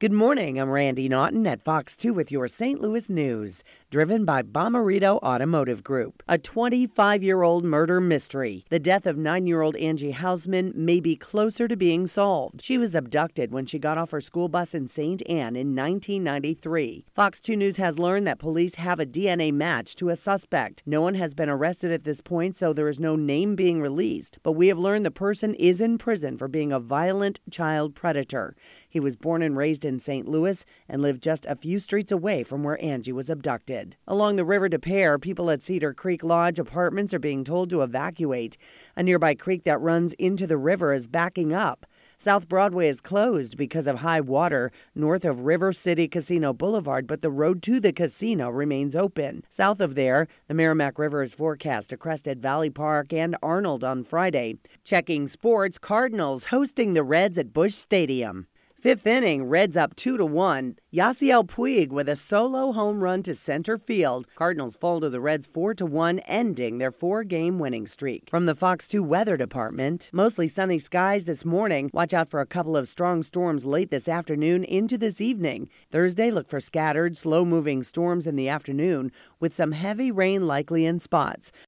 Good morning. I'm Randy Naughton at Fox 2 with your St. Louis news driven by Bommarito Automotive Group. A 25 year old murder mystery. The death of nine year old Angie Housman may be closer to being solved. She was abducted when she got off her school bus in St. Ann in 1993. Fox 2 News has learned that police have a DNA match to a suspect. No one has been arrested at this point, so there is no name being released. But we have learned the person is in prison for being a violent child predator. He was born and raised in St. Louis and lived just a few streets away from where Angie was abducted. Along the river Des Peres, people at Cedar Creek Lodge apartments are being told to evacuate. A nearby creek that runs into the river is backing up. South Broadway is closed because of high water north of River City Casino Boulevard, but the road to the casino remains open. South of there, the Meramec River is forecast to crest at Valley Park and Arnold on Friday. Checking sports, Cardinals hosting the Reds at Busch Stadium. Fifth inning, Reds up 2 to 1. Yasiel Puig with a solo home run to center field. Cardinals fall to the Reds 4 to 1, ending their four-game winning streak. From the Fox 2 Weather Department, mostly sunny skies this morning. Watch out for a couple of strong storms late this afternoon into this evening. Thursday, look for scattered, slow-moving storms in the afternoon with some heavy rain likely in spots.